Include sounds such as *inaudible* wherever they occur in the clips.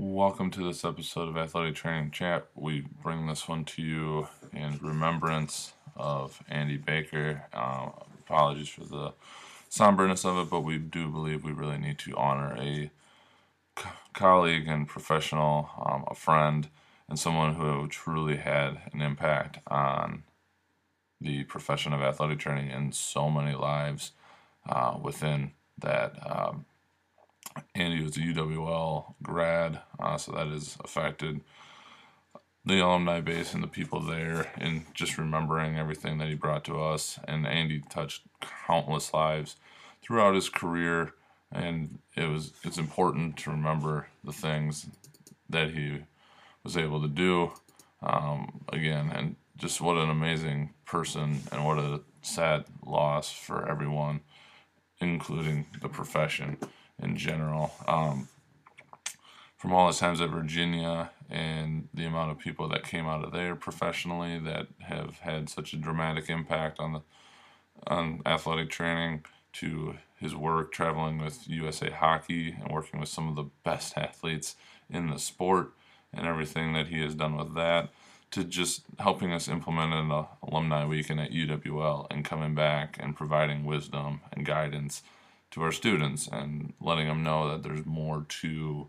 Welcome to this episode of Athletic Training Chat. We bring this one to you in remembrance of Andy Baker. Uh, apologies for the somberness of it, but we do believe we really need to honor a co- colleague and professional, um, a friend, and someone who truly had an impact on the profession of athletic training in so many lives uh, within that. Um, Andy was a UWL grad, uh, so that has affected the alumni base and the people there, and just remembering everything that he brought to us. And Andy touched countless lives throughout his career, and it was it's important to remember the things that he was able to do. Um, again, and just what an amazing person, and what a sad loss for everyone, including the profession in general. Um, from all the times at Virginia and the amount of people that came out of there professionally that have had such a dramatic impact on the on athletic training to his work traveling with USA Hockey and working with some of the best athletes in the sport and everything that he has done with that to just helping us implement an alumni weekend at UWL and coming back and providing wisdom and guidance to our students and letting them know that there's more to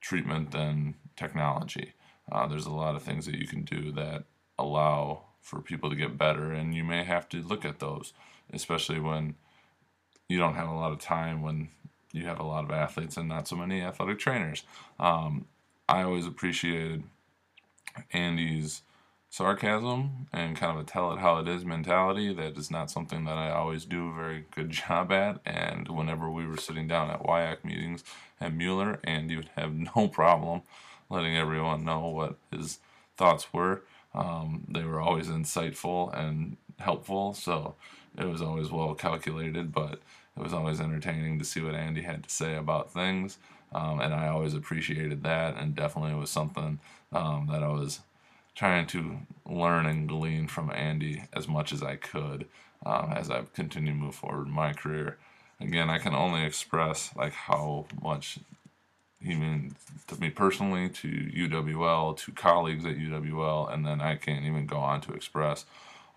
treatment than technology. Uh, there's a lot of things that you can do that allow for people to get better, and you may have to look at those, especially when you don't have a lot of time, when you have a lot of athletes and not so many athletic trainers. Um, I always appreciated Andy's sarcasm and kind of a tell it how it is mentality. That is not something that I always do a very good *laughs* job at. And whenever we were sitting down at WIAC meetings at Mueller, and you would have *laughs* no problem letting everyone know what his thoughts were. Um, they were always insightful and helpful, so it was always well calculated, but it was always entertaining to see what Andy had to say about things. Um, and I always appreciated that, and definitely it was something um, that I was trying to learn and glean from Andy as much as I could um, as I've continued to move forward in my career. Again, I can only express like how much he means to me personally, to UWL, to colleagues at UWL, and then I can't even go on to express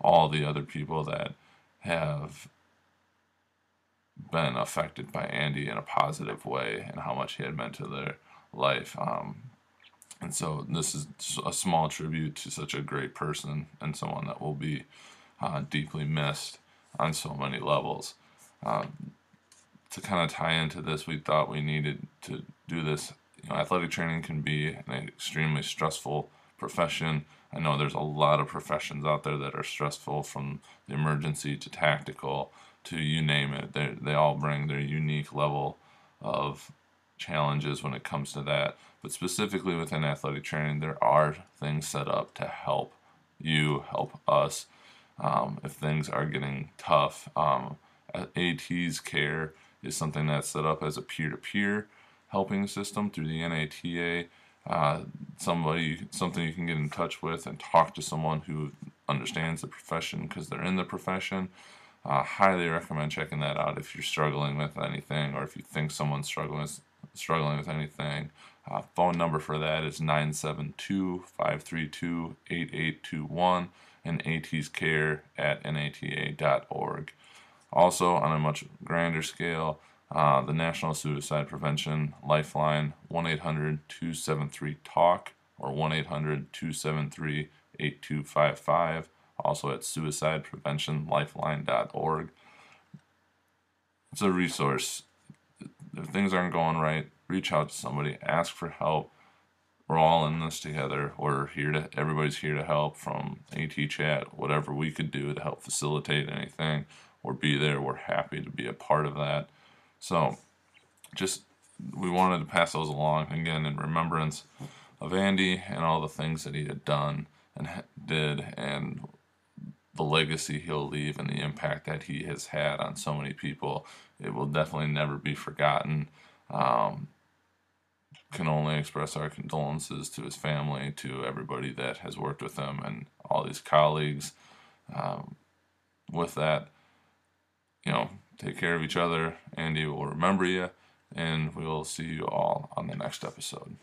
all the other people that have been affected by Andy in a positive way and how much he had meant to their life. Um, and so this is a small tribute to such a great person and someone that will be uh, deeply missed on so many levels. Um, to kind of tie into this, we thought we needed to do this. You know, athletic training can be an extremely stressful profession. I know there's a lot of professions out there that are stressful from the emergency to tactical to you name it. They, they all bring their unique level of challenges when it comes to that. But specifically within athletic training, there are things set up to help you, help us um, if things are getting tough. Um, AT's care is something that's set up as a peer to peer helping system through the NATA. Uh, somebody, something you can get in touch with and talk to someone who understands the profession because they're in the profession. Uh, highly recommend checking that out if you're struggling with anything or if you think someone's struggling with, struggling with anything. Uh, phone number for that is 972 532 8821 and AT's care at nata.org. Also, on a much grander scale, uh, the National Suicide Prevention Lifeline 1 800 273 TALK or 1 800 273 8255, also at suicidepreventionlifeline.org. It's a resource. If things aren't going right, reach out to somebody, ask for help. We're all in this together. We're here to, everybody's here to help from AT Chat, whatever we could do to help facilitate anything or be there. We're happy to be a part of that. So, just we wanted to pass those along again in remembrance of Andy and all the things that he had done and did and the legacy he'll leave and the impact that he has had on so many people. It will definitely never be forgotten. Um, can only express our condolences to his family, to everybody that has worked with him, and all these colleagues. Um, with that, you know, take care of each other. Andy will remember you, and we will see you all on the next episode.